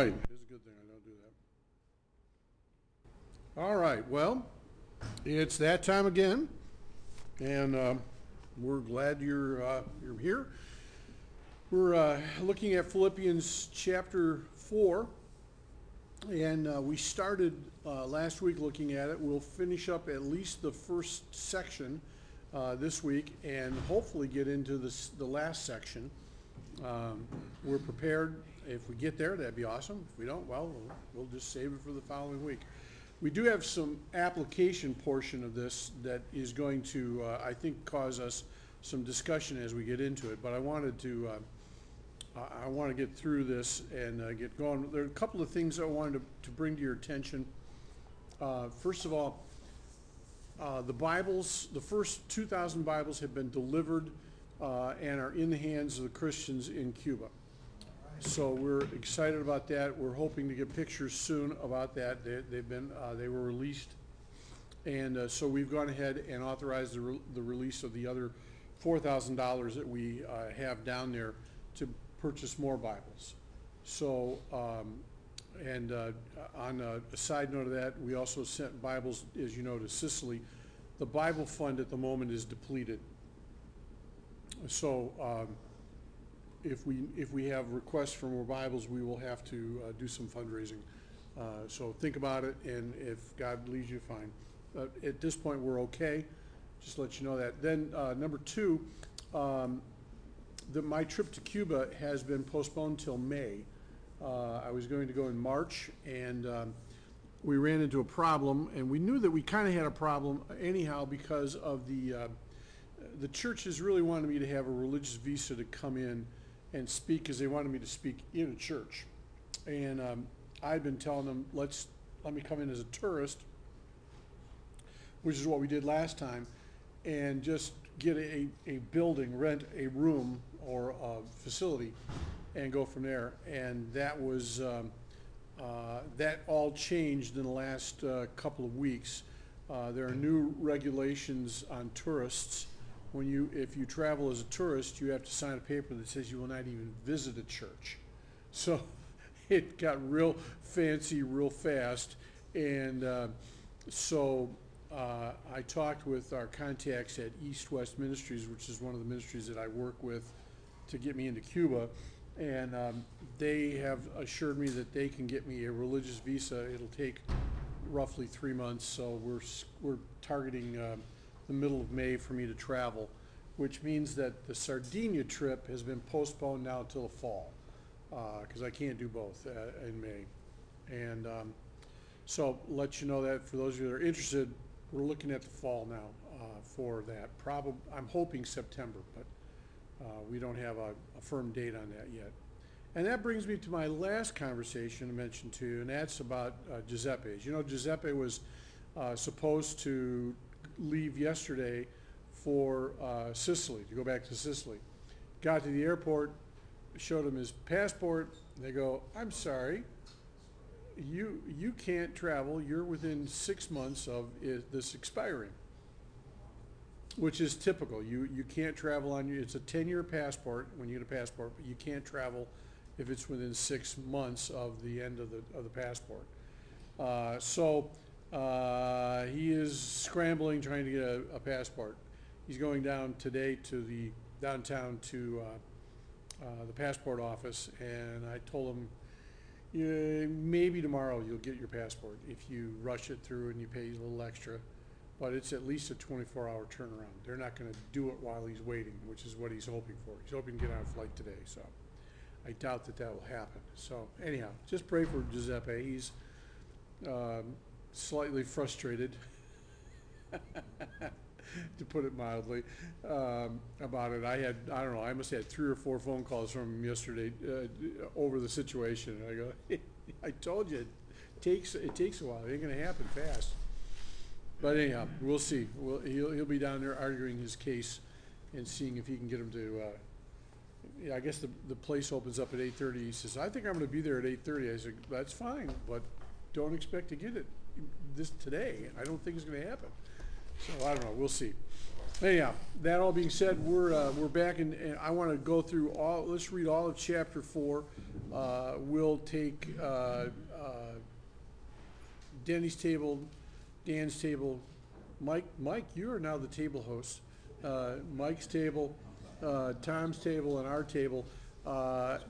Right, it's a good thing I don't do that. All right, well, it's that time again, and uh, we're glad you're, uh, you're here. We're uh, looking at Philippians chapter 4, and uh, we started uh, last week looking at it. We'll finish up at least the first section uh, this week and hopefully get into this, the last section. Um, We're prepared, if we get there, that'd be awesome. If we don't, well, we'll- we'll just save it for the following week. We do have some application portion of this that is going to, uh, I think, cause us some discussion as we get into it, but I wanted to, uh, I, to get through this and uh, get going. There are a couple of things I wanted to, to bring to your attention. Uh, First of all, uh, the Bibles, the first 2,000 Bibles have been delivered uh, and are in the hands of the Christians in Cuba. So we're excited about that. We're hoping to get pictures soon about that. They, they've been, uh, they were released. And uh, so we've gone ahead and authorized the, re- the release of the other $4,000 that we uh, have down there to purchase more Bibles. So, um, and uh, on a a side note of that, we also sent Bibles, as you know, to Sicily. The Bible fund at the moment is depleted. So um, if we, if we have requests for more Bibles, we will have to uh, do some fundraising. Uh, So think about it, and if God leads you, fine. But At this point, we're okay, just to let you know that. Then, uh, number two, um, the, my trip to Cuba has been postponed till May. Uh, I was going to go in March, and um, we ran into a problem, and we knew that we kind of had a problem anyhow because of the, uh, the churches really wanted me to have a religious visa to come in and speak, because they wanted me to speak in a church. And um, I'd been telling them, let's, let me come in as a tourist, which is what we did last time, and just get a, a building, rent a room or a facility, and go from there. And that was, um, uh, that all changed in the last uh, couple of weeks. Uh, There are new regulations on tourists. When you, if you travel as a tourist, you have to sign a paper that says you will not even visit a church. So it got real fancy real fast. And uh, so uh, I talked with our contacts at East West Ministries, which is one of the ministries that I work with to get me into Cuba. And um, they have assured me that they can get me a religious visa. It'll take roughly three months, so we're, we're targeting um, the middle of May for me to travel, which means that the Sardinia trip has been postponed now till the fall, because I can't do both uh, in May. And um, so let you know that, for those of you that are interested, we're looking at the fall now uh, for that. Probably, I'm hoping September, but uh, we don't have a, a firm date on that yet. And that brings me to my last conversation I mentioned to you, and that's about uh, Giuseppe. As you know, Giuseppe was uh, supposed to leave yesterday for uh, Sicily, to go back to Sicily. Got to the airport, showed him his passport, they go, I'm sorry, you, you can't travel, you're within six months of i- this expiring which is typical. You, you can't travel on, it's a ten-year passport, when you get a passport, but you can't travel if it's within six months of the end of the, of the passport. Uh, so, uh, he is scrambling, trying to get a, a passport. He's going down today to the, downtown to, uh, uh, the passport office, and I told him, yeah, maybe tomorrow you'll get your passport if you rush it through and you pay a little extra but it's at least a twenty-four hour turnaround. They're not gonna do it while he's waiting, which is what he's hoping for. He's hoping to get on a flight today, so I doubt that that will happen. So anyhow, just pray for Giuseppe. He's um, slightly frustrated, to put it mildly, um, about it. I had, I don't know, I must have had three or four phone calls from him yesterday uh, over the situation. And I go, I told you, it takes, it takes a while. It ain't gonna happen fast. But anyhow, we'll see. We'll, he'll, he'll be down there arguing his case and seeing if he can get him to, uh, yeah, I guess the, the place opens up at eight thirty. He says, I think I'm gonna be there at eight thirty. I said, that's fine, but don't expect to get it this, today. I don't think it's gonna happen. So I don't know, we'll see. Anyhow, that all being said, we're, uh, we're back and, and I wanna go through all, let's read all of chapter four. Uh, we'll take, uh, uh, Denny's table, Dan's table, Mike, Mike, you are now the table host. Uh, Mike's table, uh, Tom's table and our table.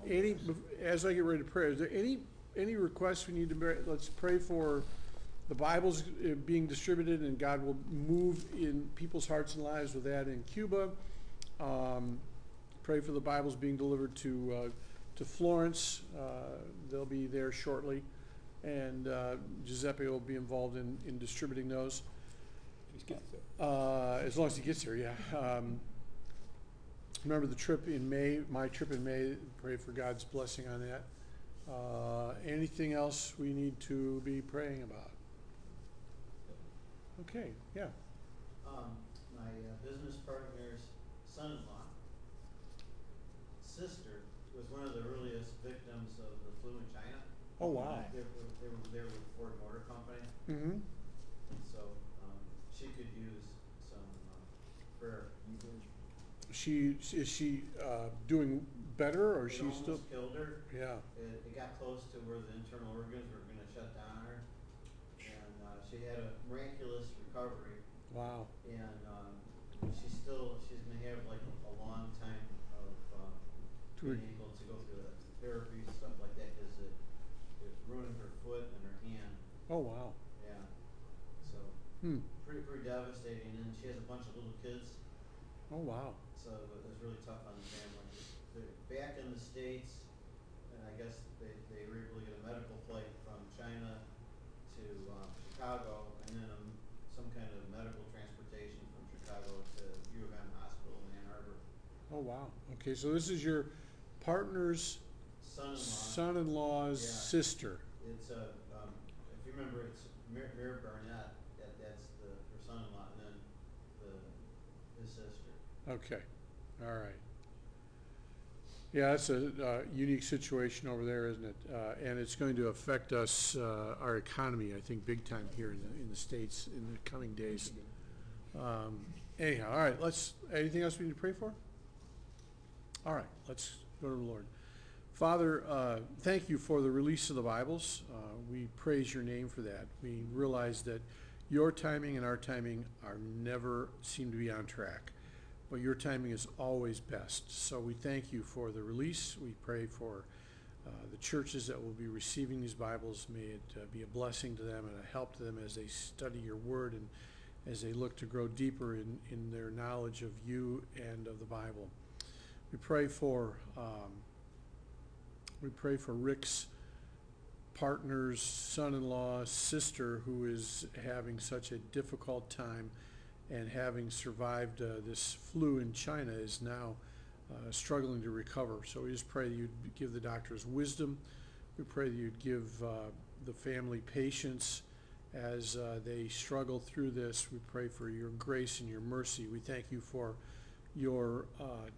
Any, as I get ready to pray, is there any, any requests we need to, mar- let's pray for the Bible's uh, being distributed and God will move in people's hearts and lives with that in Cuba. Um, pray for the Bibles being delivered to, uh, to Florence. Uh, they'll be there shortly. And, uh, Giuseppe will be involved in, in distributing those. Uh, as long as he gets here, yeah. Um, remember the trip in May, my trip in May, pray for God's blessing on that. Uh, anything else we need to be praying about? Okay, yeah. Um, my uh, business partner's son-in-law, sister, was one of the earliest victims of the flu in China. Oh, wow. They were, they were there with Ford Motor Company, Mm-hmm. and so, um, she could use some, uh, prayer. She, is she, uh, doing better or It she's still? almost killed her. Yeah, It, it got close to where the internal organs were gonna shut down on her, and, uh, she had a miraculous recovery. wow. And um, she's still, she's gonna have like a long time of um, being able to go through the therapy and stuff like that, cause it, it ruined her foot and her hand, Oh, wow. yeah. So, Hmm. pretty, pretty devastating, and she has a bunch of little kids, Oh, wow. so it was really tough on the family. They're back in the States, and I guess they, they were able to get a medical flight from China to um, Chicago, and then um, some kind of medical transportation from Chicago to U of M Hospital in Ann Arbor. Oh, wow. Okay, so this is your partner's Son-in-law, son-in-law's Yeah. sister. it's a, um, if you remember, it's Mayor, Mayor Barnett, that, that's the, her son-in-law, and then the, his sister. Okay, all right. Yeah, that's a uh, unique situation over there, isn't it? Uh, And it's going to affect us, uh, our economy, I think, big time here in the, in the States in the coming days. Um, Anyhow, all right, let's, anything else we need to pray for? All right, let's go to the Lord. Father, uh, thank you for the release of the Bibles. Uh, We praise your name for that. We realize that your timing and our timing are never seem to be on track, but your timing is always best. So we thank you for the release. We pray for uh, the churches that will be receiving these Bibles. May it uh, be a blessing to them and a help to them as they study your word and as they look to grow deeper in, in their knowledge of you and of the Bible. We pray for um, we pray for Rick's partner's son-in-law sister who is having such a difficult time and having survived uh, this flu in China is now uh, struggling to recover. So we just pray that you'd give the doctors wisdom. We pray that you'd give uh, the family patience as uh, they struggle through this. We pray for your grace and your mercy. We thank you for your uh,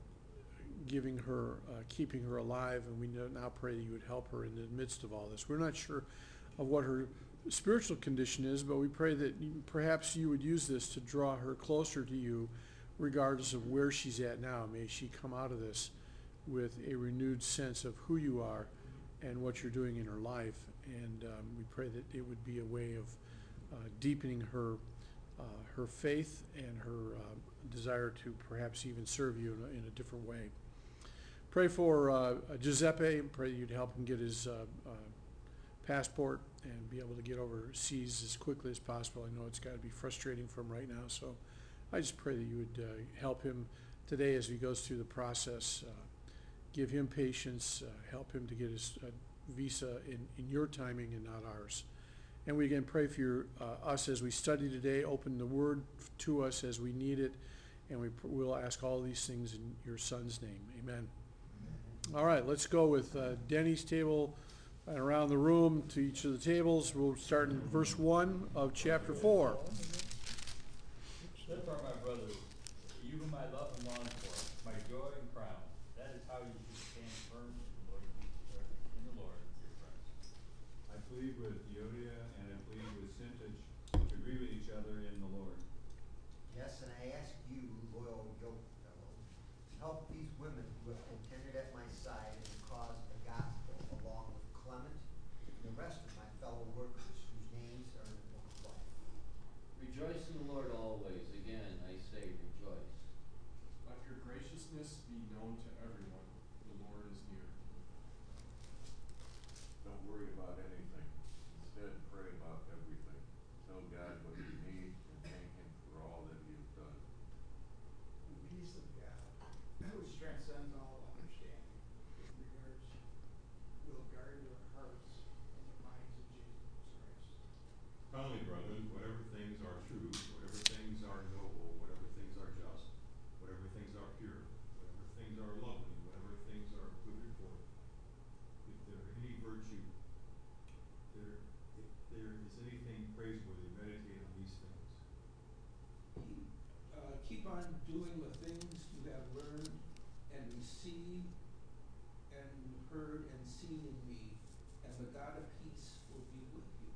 giving her, uh, keeping her alive, and we now pray that you would help her in the midst of all this. We're not sure of what her spiritual condition is, but we pray that perhaps you would use this to draw her closer to you, regardless of where she's at now. May she come out of this with a renewed sense of who you are and what you're doing in her life. And um, we pray that it would be a way of uh, deepening her uh, her faith and her uh, desire to perhaps even serve you in a, in a different way. Pray for uh, Giuseppe. Pray you'd help him get his uh, uh, passport and be able to get overseas as quickly as possible. I know it's got to be frustrating for him right now, so I just pray that you would uh, help him today as he goes through the process. Uh, give him patience. Uh, help him to get his uh, visa in, in your timing and not ours. And we again pray for your, uh, us as we study today. Open the Word to us as we need it, and we pr- will ask all these things in your Son's name. Amen. All right, let's go with uh, Denny's table and around the room to each of the tables. We'll start in verse one of chapter four. Therefore, my brothers, you whom I love and long for, my joy and crown, that is how you should stand firm in the Lord Jesus, in the Lord, dear friends. I plead with Euodia and I plead with Syntyche to agree with each other in the Lord. Yes, and I ask you, loyal yoke fellow, to help these women who have contended at my side in the cause of the gospel, along with Clement and the rest of my fellow workers whose names are in the book of life. Rejoice in the Lord always. Again, I say rejoice. Let your graciousness be known to everyone. The Lord is near. Don't worry about anything. Instead, pray about everything. Tell God what you need and thank Him for all that He has done. The peace of God, which transcends all understanding, with regards, will guard your hearts and the minds of Jesus Christ. Finally, brethren, whatever things are true, whatever things are noble, whatever things are just, whatever things are pure, whatever things are lovely, whatever things are of good report, if there any virtue, there, if there is anything praiseworthy, meditate on these things. Keep, uh, keep on doing the things you have learned and received and heard and seen in me, and the God of peace will be with you.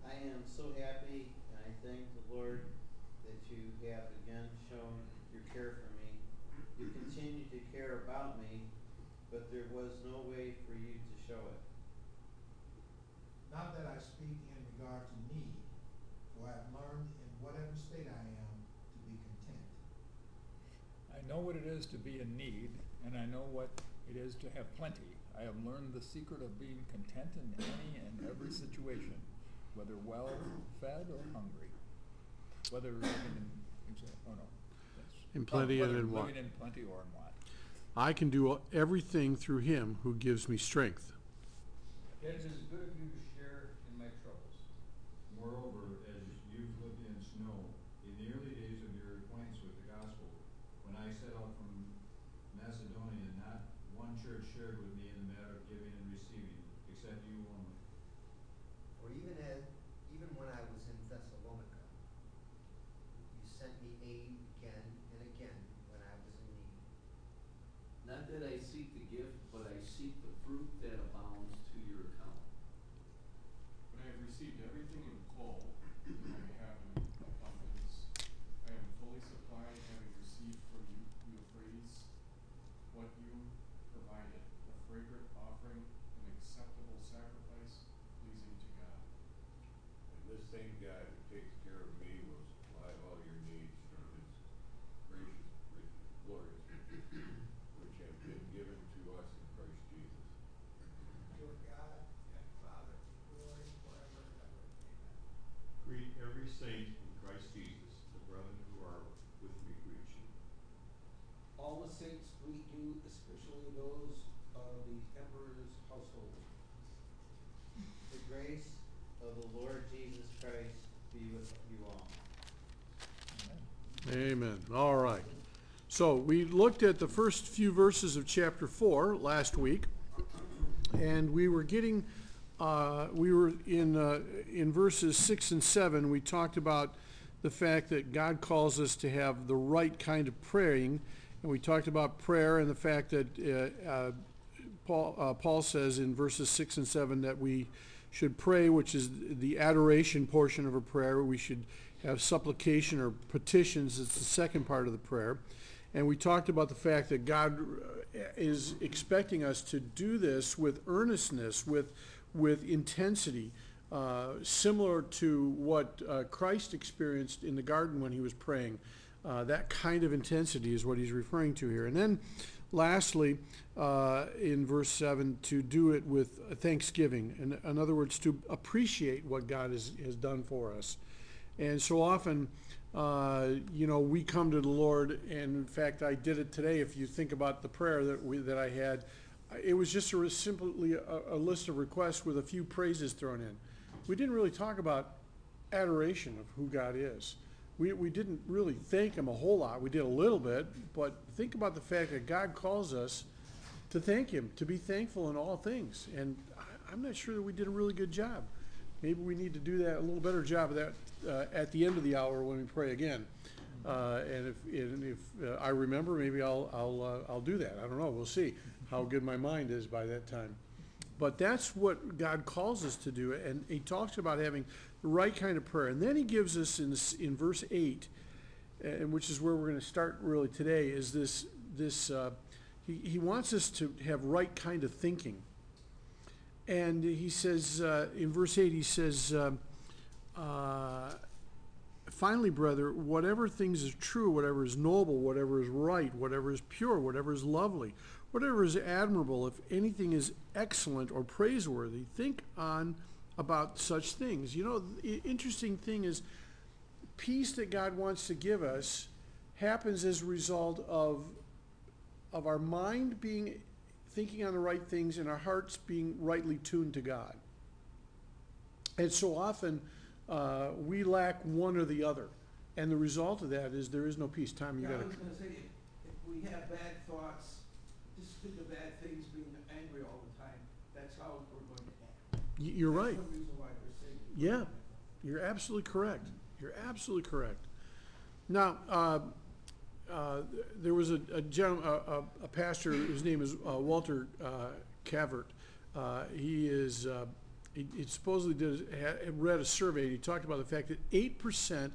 I am so happy and I thank the Lord that you have again shown your care for me. You continue to care about me, but there was no way for you to show it. Not that I speak in regard to need, for I have learned in whatever state I am to be content. I know what it is to be in need, and I know what it is to have plenty. I have learned the secret of being content in any and every situation, whether well fed or hungry, whether living in, oh no. that's- In oh, plenty and whether in want. Living in plenty or in want. I can do everything through him who gives me strength. It is good of you to share in my troubles. Moreover, as you Philippians know, in the early days of your acquaintance with the gospel, when I set out from Macedonia, not one church shared with me in the matter of giving and receiving, except you only. For even as, even when I was in Thessalonica, you sent me aid again and again when I was in need. Not that I seek the gift, but I seek the fruit that abounds to your account. But I have received everything in full, that I may have in abundance. I am fully supplied, having received from you, Euphrates, what you provided, a fragrant offering, an acceptable sacrifice, pleasing to God. And this same God who takes care of me will supply all your needs from His gracious, riches, glorious riches, which have been given to us in Christ Jesus. Your God and Father, glory forever and ever. Amen. Greet every saint in Christ Jesus. The brethren who are with me greet you. All the saints greet you, especially those of the emperor's household. The grace of the Lord Jesus Christ be with you all. Amen. Amen. All right. So we looked at the first few verses of chapter four last week, and we were getting, uh, we were in uh, in verses six and seven. We talked about the fact that God calls us to have the right kind of praying, and we talked about prayer and the fact that uh, uh, Paul uh, Paul says in verses six and seven that we should pray, which is the adoration portion of a prayer. We should have supplication or petitions. It's the second part of the prayer. And we talked about the fact that God uh, is expecting us to do this with earnestness, with, with intensity, uh, similar to what uh, Christ experienced in the garden when he was praying. Uh, that kind of intensity is what he's referring to here. And then lastly, uh, in verse 7, to do it with thanksgiving. In, in other words, to appreciate what God has, has done for us. And so often, uh, you know, we come to the Lord, and in fact, I did it today. If you think about the prayer that we, that I had, it was just a, simply a, a list of requests with a few praises thrown in. We didn't really talk about adoration of who God is. We, we didn't really thank him a whole lot. We did a little bit, but think about the fact that God calls us to thank him, to be thankful in all things. And I, I'm not sure that we did a really good job. Maybe we need to do that, a little better job of that uh, at the end of the hour when we pray again. Uh, and if, and if uh, I remember, maybe I'll, I'll, uh, I'll do that. I don't know, we'll see how good my mind is by that time. but that's what God calls us to do. And he talks about having the right kind of prayer. And then he gives us in, in verse 8, and which is where we're going to start really today, is this, this uh, he, he wants us to have right kind of thinking. And he says, uh, in verse 8, he says, um, uh, Finally, brother, whatever things is true, whatever is noble, whatever is right, whatever is pure, whatever is lovely, whatever is admirable, if anything is excellent or praiseworthy, think on about such things. You know, the interesting thing is, peace that God wants to give us happens as a result of of our mind being thinking on the right things and our hearts being rightly tuned to God. And so often uh, we lack one or the other. And the result of that is there is no peace. Time you say, if, if we have bad thoughts, just think of bad things, being angry all the time, that's how we're going to act. You're right. Yeah. You're absolutely correct. You're absolutely correct. Now, uh, uh, there was a, a a, a, pastor, his name is, uh, Walter, uh, Cavert. Uh, he is, uh, he, he supposedly did, had read a survey, and he talked about the fact that eight percent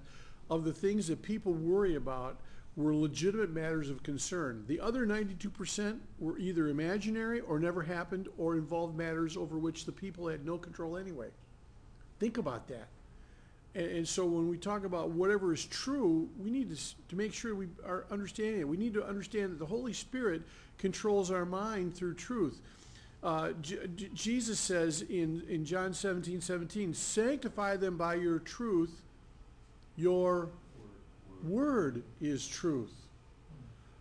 of the things that people worry about were legitimate matters of concern. The other ninety-two percent were either imaginary or never happened or involved matters over which the people had no control anyway. Think about that. And, and so when we talk about whatever is true, we need to, to make sure we are understanding it. We need to understand that the Holy Spirit controls our mind through truth. Uh, J- Jesus says in, in John 17, 17, sanctify them by your truth. Your word is truth.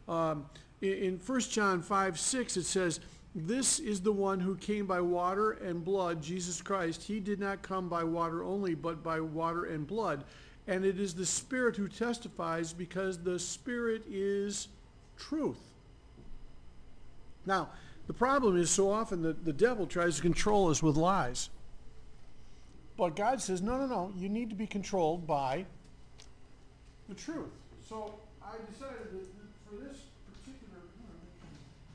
Um, in, in 1 John 5, 6, it says, This is the one who came by water and blood, Jesus Christ. He did not come by water only, but by water and blood. And it is the Spirit who testifies, because the Spirit is truth. Now, the problem is so often that the devil tries to control us with lies. But God says, no, no, no, you need to be controlled by the truth. So I decided that for this particular,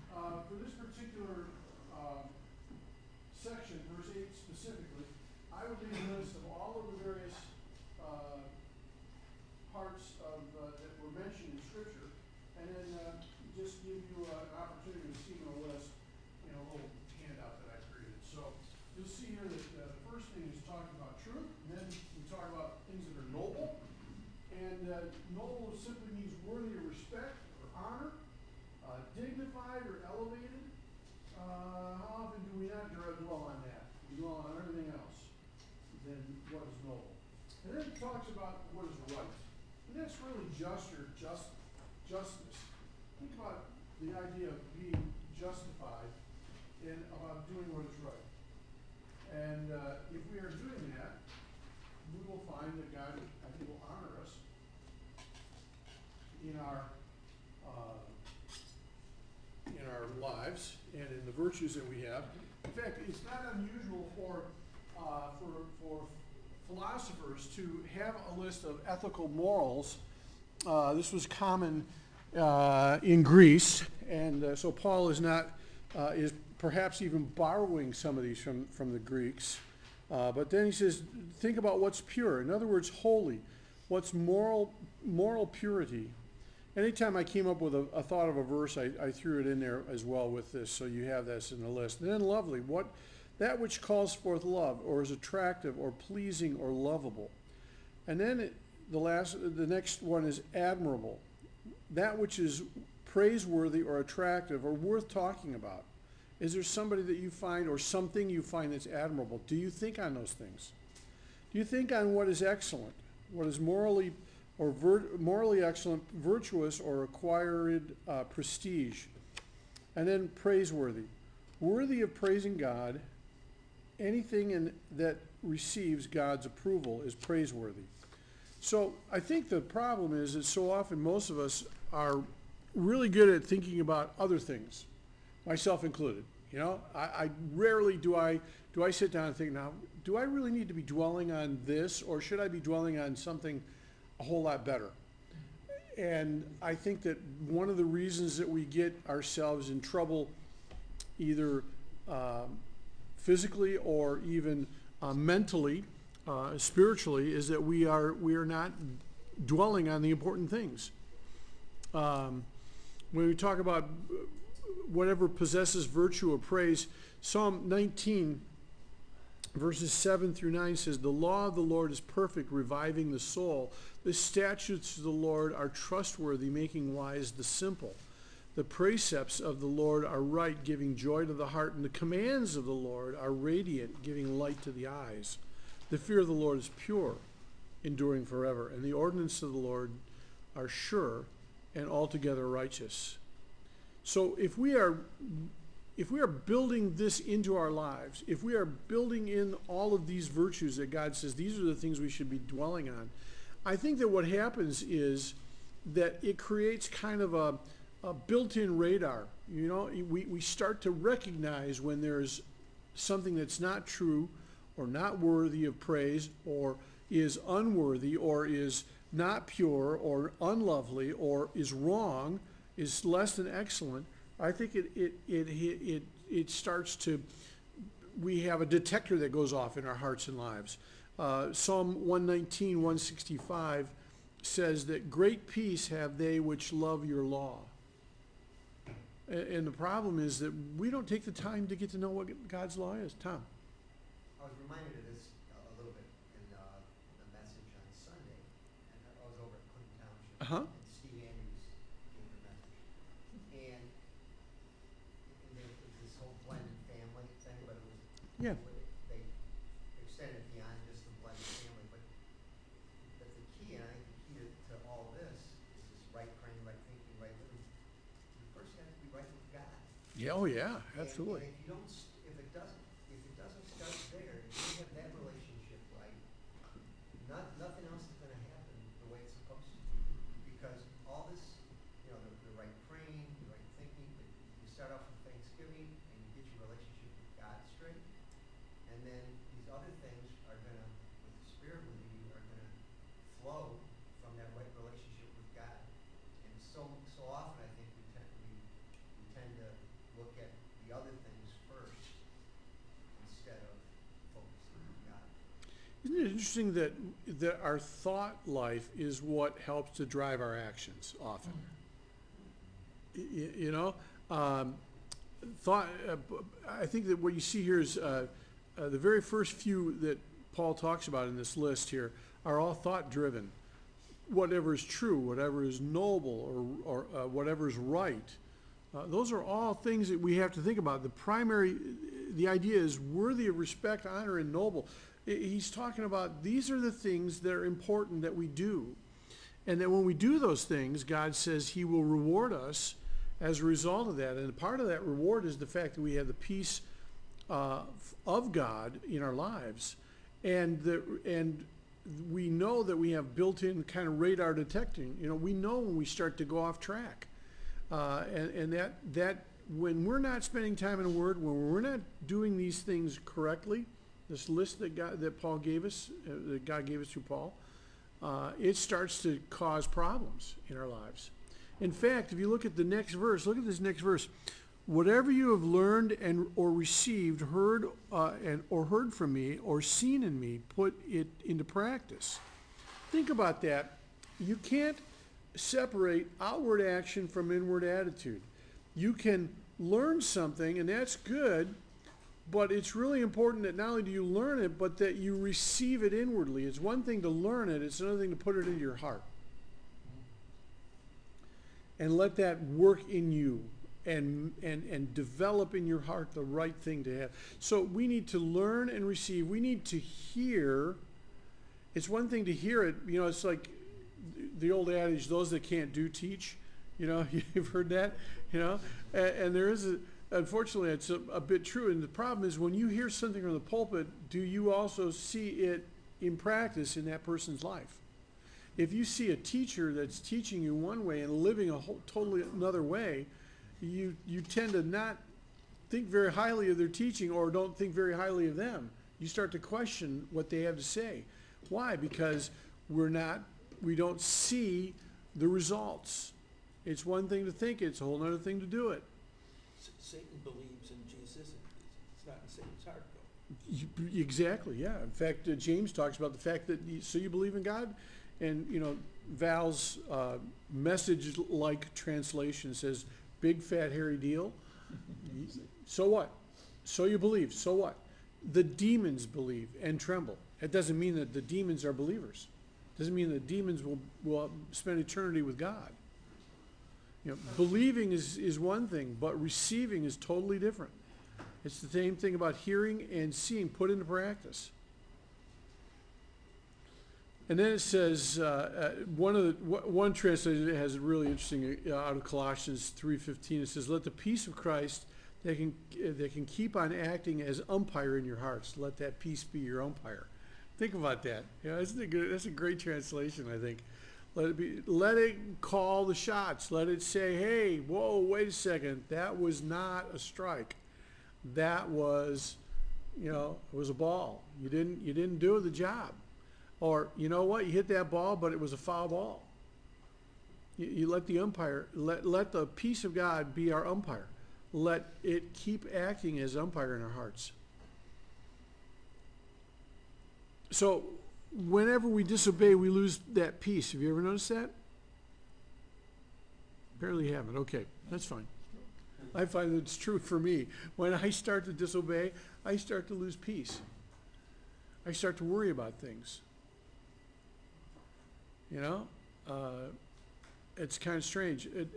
uh, for this particular, uh, section, verse eight specifically, I would leave a list of all of the various, uh, parts of, uh, that were mentioned in scripture, and then, uh, just give you an opportunity to see my list in a little handout that I created. So you'll see here that, uh, the first thing is talking about truth, and then we talk about things that are noble, uh, noble simply means worthy of respect or honor, uh, dignified or elevated. Uh, how often do we not dwell on that? We dwell on everything else than what is noble. And then it talks about what is right. And that's really just or just, justice. Think about the idea of being justified and about doing what is right. And uh, if we are doing that, we will find that God, I think, will honor us in our, uh, in our lives and in the virtues that we have. In fact, it's not unusual for, uh, for, for philosophers to have a list of ethical morals. Uh, this was common uh, in Greece, and uh, so Paul is not, uh, is perhaps even borrowing some of these from, from the Greeks. Uh, but then he says, think about what's pure. In other words, holy. What's moral, moral purity. Anytime I came up with a, a thought of a verse, I, I threw it in there as well with this, so you have this in the list. And then lovely, what, that which calls forth love, or is attractive, or pleasing, or lovable. And then it, the last, the next one is admirable, that which is praiseworthy or attractive or worth talking about. Is there somebody that you find or something you find that's admirable? Do you think on those things? Do you think on what is excellent, what is morally or vir- morally excellent, virtuous, or acquired uh, prestige? And then praiseworthy, worthy of praising God. Anything in, that receives God's approval is praiseworthy. So I think the problem is that so often most of us are really good at thinking about other things, myself included. You know, I, I rarely do I do I sit down and think now, do I really need to be dwelling on this, or should I be dwelling on something a whole lot better? And I think that one of the reasons that we get ourselves in trouble, either um, physically or even uh, mentally, uh, spiritually, is that we are we are not dwelling on the important things. Um, when we talk about whatever possesses virtue or praise, Psalm 19, verses 7 through 9 says, The law of the Lord is perfect, reviving the soul. The statutes of the Lord are trustworthy, making wise the simple. The precepts of the Lord are right, giving joy to the heart, and the commands of the Lord are radiant, giving light to the eyes. The fear of the Lord is pure, enduring forever, and the ordinances of the Lord are sure and altogether righteous. So if we are if we are building this into our lives, if we are building in all of these virtues that God says these are the things we should be dwelling on, I think that what happens is that it creates kind of a, a built-in radar. You know, we, we start to recognize when there's something that's not true or not worthy of praise or is unworthy or is not pure or unlovely or is wrong, is less than excellent, I think it, it, it, it, it starts to, we have a detector that goes off in our hearts and lives. Uh, Psalm 119, 165 says that great peace have they which love your law. And, and the problem is that we don't take the time to get to know what God's law is. Tom? I was reminded of this a a little bit in uh, the message on Sunday, and I was over at Clinton Township. Uh-huh. And Steve Andrews gave the message. And, and there was this whole blended family thing, but Yeah. They beyond just the blended family, but, but the key, and I think the key to, to all this is this right praying, right thinking, right living. You first have to be right with God. Yeah, oh yeah, And- absolutely. And if you if it doesn't, if it doesn't start there, if you have that relationship right, not, nothing else is gonna happen the way it's supposed to. Because all this, you know, the, the right praying, the right thinking, the, you start off with Thanksgiving and you get your relationship with God straight. And then these other things are gonna, with the Spirit within you, are gonna flow from that right relationship with God. And so, so often I think we tend, we, we tend to look at the other things first instead of focusing on God. Isn't it interesting that, that our thought life is what helps to drive our actions often? You know, um, thought, uh, think that what you see here is, uh, uh, the very first few that Paul talks about in this list here are all thought driven. Whatever is true, whatever is noble, or, or uh, whatever is right. Uh, those are all things that we have to think about. The primary, the idea is worthy of respect, honor, and noble. He's talking about these are the things that are important that we do. And that when we do those things, God says He will reward us as a result of that. And part of that reward is the fact that we have the peace uh, of God in our lives. And, the, and we know that we have built-in kind of radar detecting. You know, we know when we start to go off track. Uh, and, and that, that, when we're not spending time in the Word, when we're not doing these things correctly, this list that God, that Paul gave us, uh, that God gave us through Paul, uh, it starts to cause problems in our lives. In fact, if you look at the next verse, look at this next verse. Whatever you have learned and or received, heard uh, and or heard from me, or seen in me, put it into practice. Think about that. You can't separate outward action from inward attitude. You can learn something, and that's good, but it's really important that not only do you learn it, but that you receive it inwardly. It's one thing to learn it, it's another thing to put it into your heart. And let that work in you and, and, and develop in your heart the right thing to have. So we need to learn and receive. We need to hear. It's one thing to hear it, you know, it's like the old adage, those that can't do teach. You know, you've heard that, you know, and, and there is a, unfortunately, it's a, a bit true. And the problem is when you hear something from the pulpit, do you also see it in practice in that person's life? If you see a teacher that's teaching you one way and living a whole, totally another way, you, you tend to not think very highly of their teaching or don't think very highly of them. You start to question what they have to say. Why? Because we're not, we don't see the results. It's one thing to think it's a whole other thing to do it. Satan believes in Jesus, and it's not in Satan's heart, though. You- Exactly, yeah. In fact, uh, James talks about the fact that, you- so you believe in God? And, you know, Val's uh, message-like translation says, big fat hairy deal. So what? So you believe, so what? The demons believe and tremble. It doesn't mean that the demons are believers. Doesn't mean that demons will, will spend eternity with God. You know, believing is, is one thing, but receiving is totally different. It's the same thing about hearing and seeing put into practice. And then it says, uh, uh, one of the, one translation has a really interesting, uh, out of Colossians three fifteen, it says, let the peace of Christ that can, that can keep on acting as umpire in your hearts, let that peace be your umpire. Think about that, know, that's a good, that's a great translation, I think. Let it be, let it call the shots, let it say, hey, whoa, wait a second, that was not a strike. That was, you know, it was a ball, you didn't, you didn't do the job. Or, you know what, you hit that ball, but it was a foul ball. You, you let the umpire, let, let the peace of God be our umpire. Let it keep acting as umpire in our hearts. So, whenever we disobey, we lose that peace. Have you ever noticed that? Apparently you haven't. Okay, that's fine. I find that it's true for me. When I start to disobey, I start to lose peace. I start to worry about things. You know, uh, it's kind of strange. It,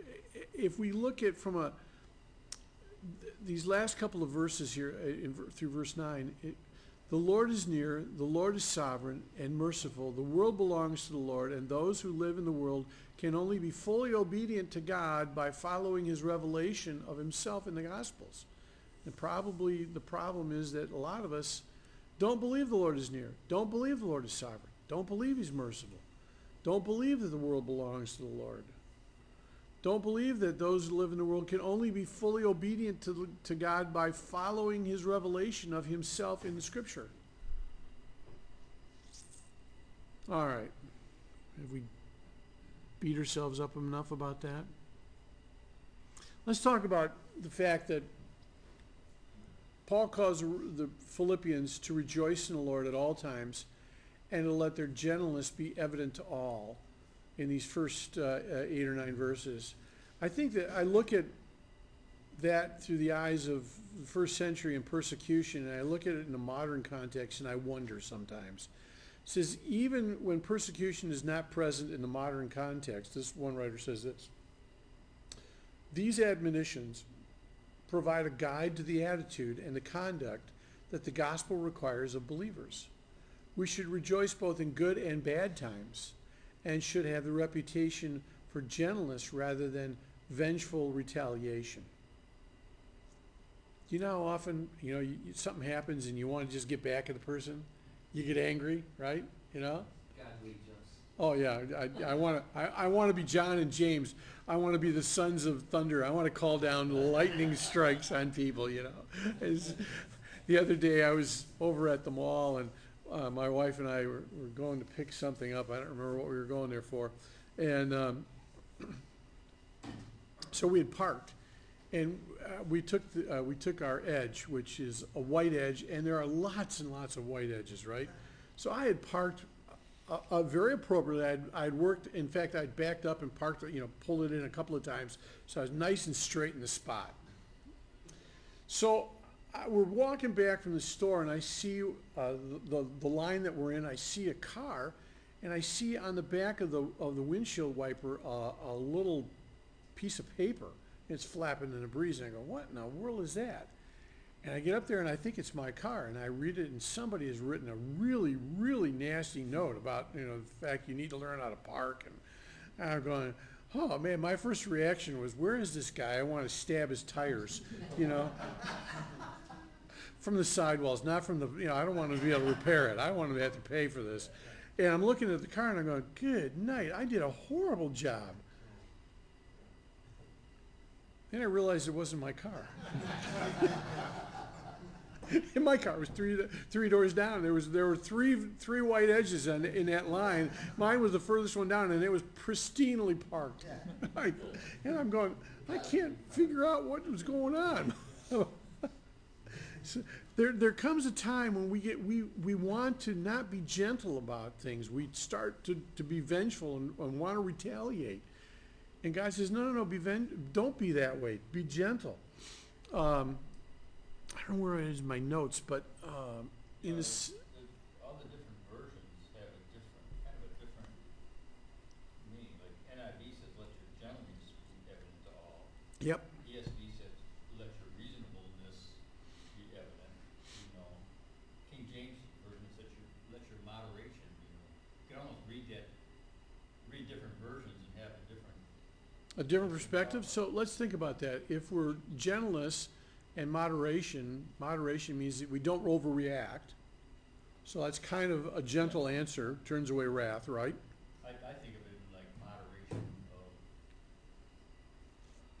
if we look at from a th- these last couple of verses here uh, in, through verse nine, it, the Lord is near, the Lord is sovereign and merciful. The world belongs to the Lord, and those who live in the world can only be fully obedient to God by following His revelation of Himself in the Gospels. And probably the problem is that a lot of us don't believe the Lord is near, don't believe the Lord is sovereign, don't believe He's merciful, don't believe that the world belongs to the Lord. Don't believe that those who live in the world can only be fully obedient to, to God by following his revelation of himself in the scripture. All right. Have we beat ourselves up enough about that? Let's talk about the fact that Paul calls the Philippians to rejoice in the Lord at all times and to let their gentleness be evident to all in these first uh, uh, eight or nine verses. I think that I look at that through the eyes of the first century and persecution, and I look at it in a modern context, and I wonder sometimes. It says, even when persecution is not present in the modern context, this one writer says this these admonitions provide a guide to the attitude and the conduct that the gospel requires of believers. We should rejoice both in good and bad times and should have the reputation for gentleness rather than vengeful retaliation. You know how often, you know, you, something happens and you want to just get back at the person? You get angry, right? You know? God, we just. Oh, yeah, I, I want to, I, I want to be John and James. I want to be the sons of thunder. I want to call down lightning strikes on people, you know. It's- the other day I was over at the mall and uh, my wife and I were, were going to pick something up. I don't remember what we were going there for. And um, so we had parked and uh, we took the, uh, we took our edge, which is a white edge, and there are lots and lots of white edges, right? So I had parked uh, uh, very appropriately. I'd, I'd worked. In fact, I'd backed up and parked. You know, pulled it in a couple of times, so I was nice and straight in the spot. So I, we're walking back from the store, and I see uh, the, the line that we're in. I see a car, and I see on the back of the of the windshield wiper uh, a little piece of paper. It's flapping in the breeze, and I go, "What in the world is that?" And I get up there, and I think it's my car, and I read it, and somebody has written a really, really nasty note about you know the fact you need to learn how to park, and I'm going. Oh man, my first reaction was, "Where is this guy? I want to stab his tires," you know from the sidewalls, not from the, you know, I don't want to be able to repair it. I want to have to pay for this. And I'm looking at the car and I'm going, good night, I did a horrible job. Then I realized it wasn't my car. In my car was three three doors down. There was there were three three white edges in, in that line. Mine was the furthest one down, and it was pristinely parked. and I'm going, I can't figure out what was going on. So, there, there comes a time when we get, we, we want to not be gentle about things. We start to, to be vengeful and, and want to retaliate. And God says, no, no, no, be ven, don't be that way. Be gentle. Um, I don't know where it is in my notes, but, um, in Uh, this, the- All the different versions have a different, kind of a different meaning, like NIV says, let your gentleness be evident to all. yep, ESV says, let your reasonableness be evident, you know. King James version says, your, let your moderation be known. You can almost read that, read different versions and have a different, a different perspective. So let's think about that. If we're gentleness and moderation, moderation means that we don't overreact. So that's kind of a gentle answer, turns away wrath, right? I, I think of it in like moderation of,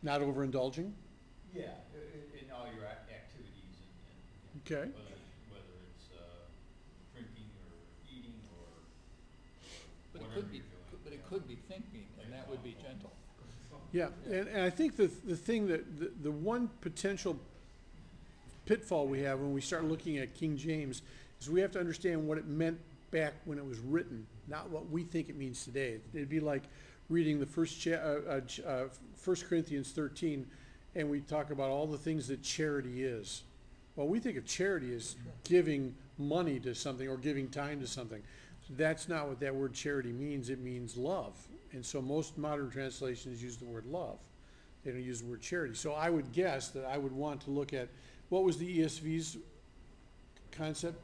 Not overindulging. yeah, i- i- in all your ac- activities and, and. and Okay. Whether, whether it's, uh, drinking or eating or, But or it whatever could be, you're doing. but it yeah. could be thinking, and that would be gentle. Yeah, and, and I think the, the thing that, the, the one potential pitfall we have when we start looking at King James is we have to understand what it meant back when it was written, not what we think it means today. It'd be like reading the first cha- uh, uh, uh, First Corinthians thirteen, and we talk about all the things that charity is. Well, we think of charity as giving money to something or giving time to something. That's not what that word charity means. It means love. And so most modern translations use the word love. They don't use the word charity. So I would guess that I would want to look at, what was the ESV's concept?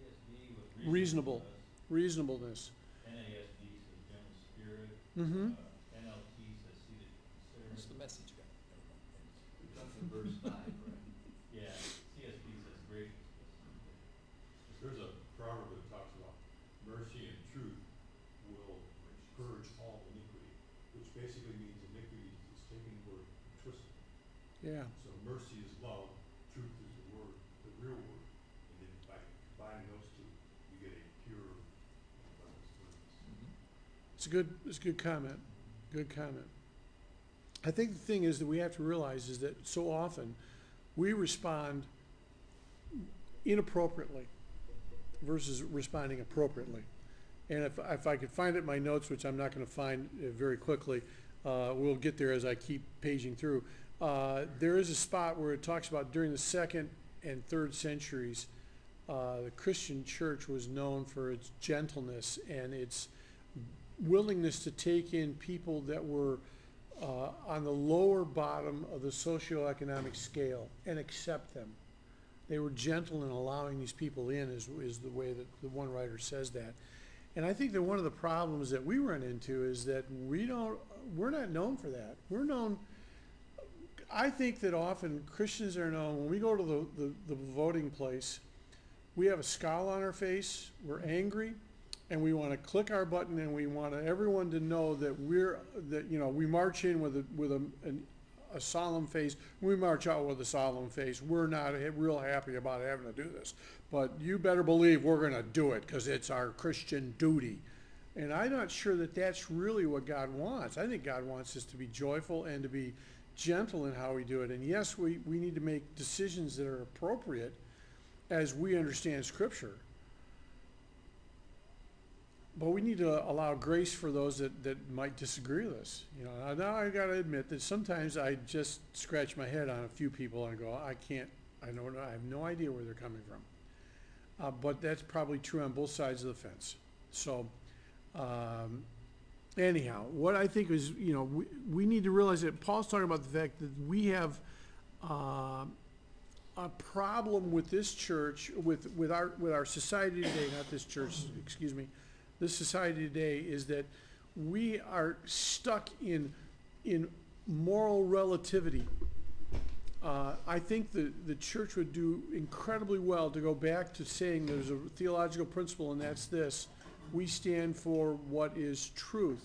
ESV with Reasonable. reasonableness, Reasonableness. NASB says gentle spirit. Mm-hmm. Uh, NLT says see the What's the message guy? That's in verse nine, right? Yeah, CSB says gracious. There's a proverb that talks about mercy and truth will purge all iniquity, which basically means iniquity is taking the word and twisting. Yeah. So mercy is love, truth is the word, the real word, and then by combining those two, you get a pure and blameless goodness. Mhm. It's a good, it's a good comment, good comment. I think the thing is that we have to realize is that so often we respond inappropriately versus responding appropriately. And if, if I could find it in my notes, which I'm not gonna find uh, very quickly, uh, we'll get there as I keep paging through. Uh, there is a spot where it talks about during the second and third centuries, uh, the Christian church was known for its gentleness and its willingness to take in people that were uh, on the lower bottom of the socioeconomic scale and accept them. They were gentle in allowing these people in, is, is the way that the one writer says that. And I think that one of the problems that we run into is that we don't, we're not known for that. We're known, I think that often Christians are known, when we go to the, the, the voting place, we have a scowl on our face, we're angry, and we want to click our button and we want everyone to know that we're, that, you know, we march in with a, with a, an, a solemn face, we march out with a solemn face. We're not real happy about having to do this. But you better believe we're gonna do it, cause it's our Christian duty. And I'm not sure that that's really what God wants. I think God wants us to be joyful and to be gentle in how we do it. And yes, we, we need to make decisions that are appropriate as we understand Scripture. But we need to allow grace for those that, that might disagree with us. You know, now I gotta admit that sometimes I just scratch my head on a few people and go, I can't, I don't know, I have no idea where they're coming from. Uh, but that's probably true on both sides of the fence. So, um, anyhow, what I think is, you know, we, we need to realize that Paul's talking about the fact that we have, um, a problem with this church, with, with our, with our society today, not this church, excuse me, this society today is that we are stuck in, in moral relativity. Uh, I think the, the church would do incredibly well to go back to saying there's a theological principle and that's this. We stand for what is truth.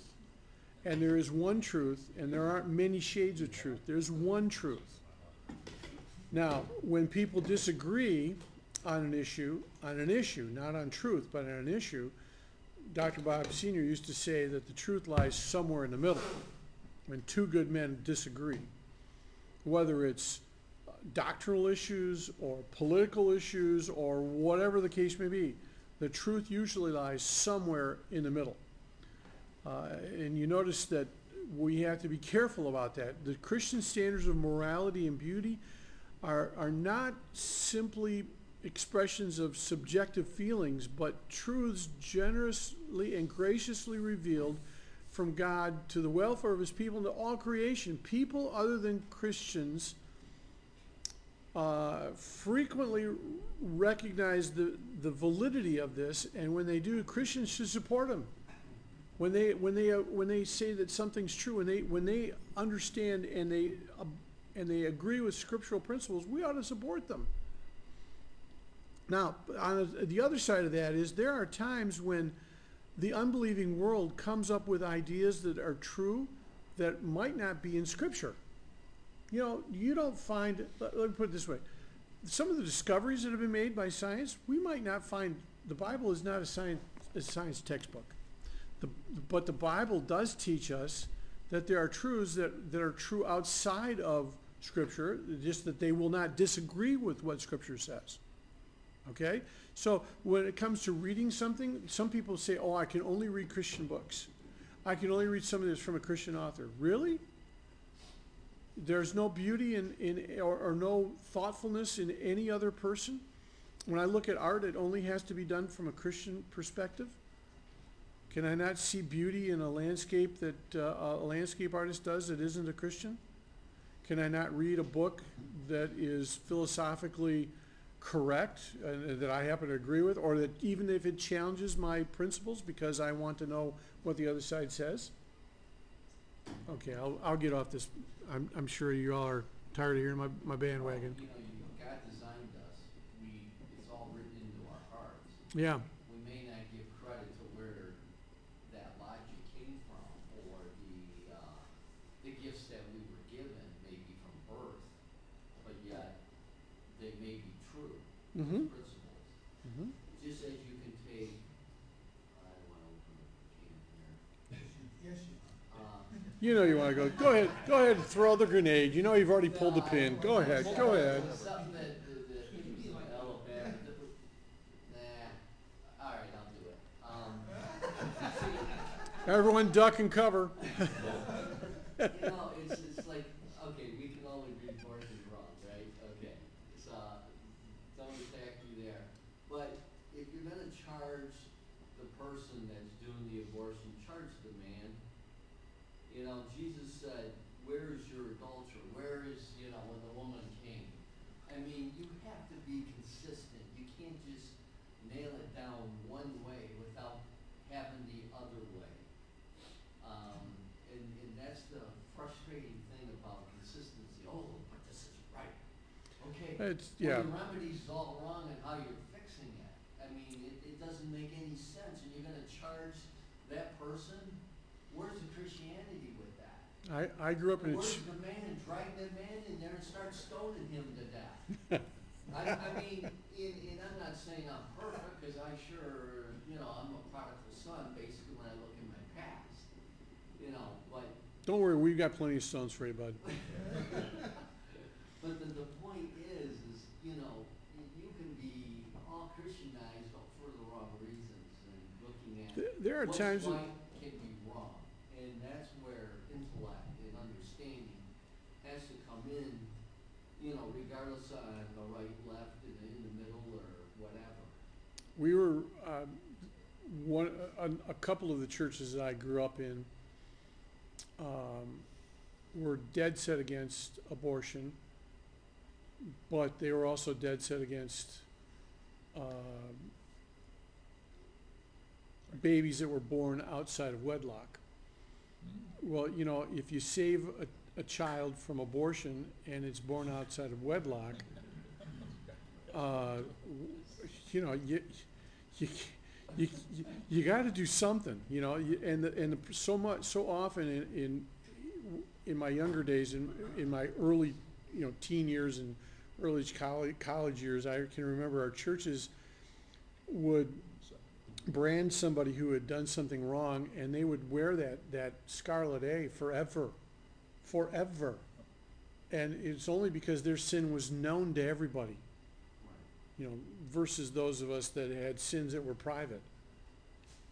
And there is one truth and there aren't many shades of truth. There's one truth. Now, when people disagree on an issue, on an issue, not on truth, but on an issue, Dr. Bob Senior used to say that the truth lies somewhere in the middle, when two good men disagree. Whether it's doctrinal issues or political issues or whatever the case may be. The truth usually lies somewhere in the middle. Uh, and you notice that we have to be careful about that. The Christian standards of morality and beauty are, are not simply expressions of subjective feelings, but truths generously and graciously revealed from God to the welfare of his people and to all creation. People other than Christians uh, frequently recognize the, the validity of this, and when they do, Christians should support them. When they when they uh, when they say that something's true, when they when they understand and they uh, and they agree with scriptural principles, we ought to support them. Now, on the other side of that is there are times when the unbelieving world comes up with ideas that are true that might not be in Scripture. You know, you don't find, let, me put it this way some of the discoveries that have been made by science, we might not find, the Bible is not a science, a science textbook. The, but the Bible does teach us that there are truths that, that are true outside of Scripture, just that they will not disagree with what Scripture says. Okay? So when it comes to reading something, some people say, oh, I can only read Christian books. I can only read something that's from a Christian author. Really? There's no beauty in, in or, or no thoughtfulness in any other person? When I look at art, it only has to be done from a Christian perspective? Can I not see beauty in a landscape that uh, a landscape artist does that isn't a Christian? Can I not read a book that is philosophically correct and that I happen to agree with, or that even if it challenges my principles because I want to know what the other side says? Okay, I'll, I'll get off this. I'm, I'm sure you all are tired of hearing my, my bandwagon. You know, you, God designed us, we, it's all written into our hearts. Yeah, We may not give credit to where that logic came from, or the, uh, the gifts that we were given may be from birth, but yet they may be true, those Mhm. principles. Mhm. Just as you can take, I don't wanna open up a can here. Yes, you Uh, you know you want to go. Go ahead, go ahead and throw the grenade. You know you've already pulled the pin. Go ahead, go ahead. Something that. Um, Everyone duck and cover. You know, it's, it's like, okay, we can only read abortion wrong, right? Okay, so, don't attack me there. But if you're gonna charge the person that's doing the abortion, charge the man. You know, Jesus said, where is your adulterer? Where is, you know, when the woman came? I mean, you have to be consistent. You can't just nail it down one way without having the other way. Um, and, and that's the frustrating thing about consistency. Oh, but this is right. Okay. It's, yeah. Well, the remedy's all wrong and how you're fixing it. I mean, it, it doesn't make any sense, and you're gonna charge that person? Where's the Christianity with that? I, I grew up in a, Where's ch- the man and drag that man in there and start stoning him to death? I, I mean, and, and I'm not saying I'm perfect, cause I sure, you know, I'm a prodigal son, basically, when I look in my past. You know, but don't worry, we've got plenty of stones for you, bud. But the, the point is, is, you know, y- you can be all Christianized but for the wrong reasons and looking at There- are what's times, that- right can be wrong. And that's where intellect and understanding has to come in, you know, regardless on the right, left, and in the middle or whatever. we were, um, one, a, a couple of the churches that I grew up in, um, were dead set against abortion, but they were also dead set against, um, babies that were born outside of wedlock. Well, you know, if you save a, a child from abortion and it's born outside of wedlock, uh, you know, you, you, you, you, you gotta do something, you know, you- and, the- and the- so much, so often in, in, in my younger days, in, in my early, you know, teen years and early college, college years, I can remember our churches would brand somebody who had done something wrong, and they would wear that, that scarlet A forever, forever. And it's only because their sin was known to everybody, you know, versus those of us that had sins that were private,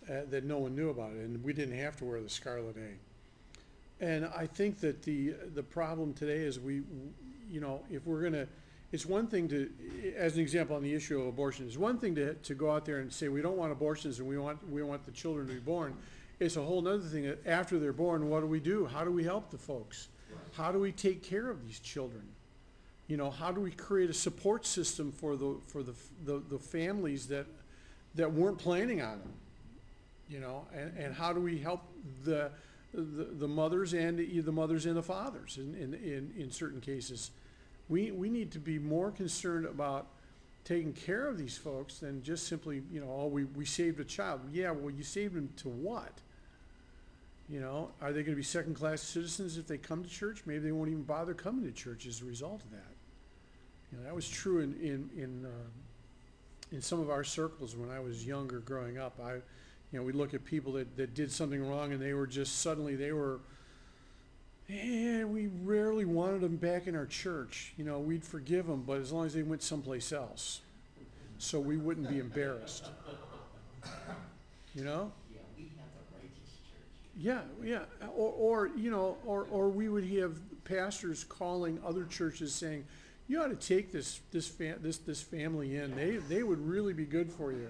uh, that no one knew about, it. and we didn't have to wear the scarlet A. And I think that the, the problem today is we, you know, if we're gonna, it's one thing to, as an example on the issue of abortion, it's one thing to, to go out there and say, we don't want abortions and we want, we want the children to be born. It's a whole other thing, that after they're born, what do we do? How do we help the folks? How do we take care of these children? You know, how do we create a support system for the, for the, the, the families that, that weren't planning on them? You know, and, and how do we help the, the, the mothers and the the mothers and the fathers in, in, in, in certain cases? We, we need to be more concerned about taking care of these folks than just simply, you know, oh, we, we saved a child. Yeah, well, you saved them to what? You know, are they gonna be second-class citizens if they come to church? Maybe they won't even bother coming to church as a result of that. You know, that was true in, in, in, uh, in some of our circles when I was younger growing up. I, you know, we look at people that, that did something wrong and they were just suddenly, they were, eh, we rarely wanted them back in our church. You know, we'd forgive them, but as long as they went someplace else. So we wouldn't be embarrassed. You know? Yeah, we have the righteous church. Yeah, yeah, or, or, you know, or, or we would have pastors calling other churches saying, you ought to take this, this fa- this, this family in, they, they would really be good for you.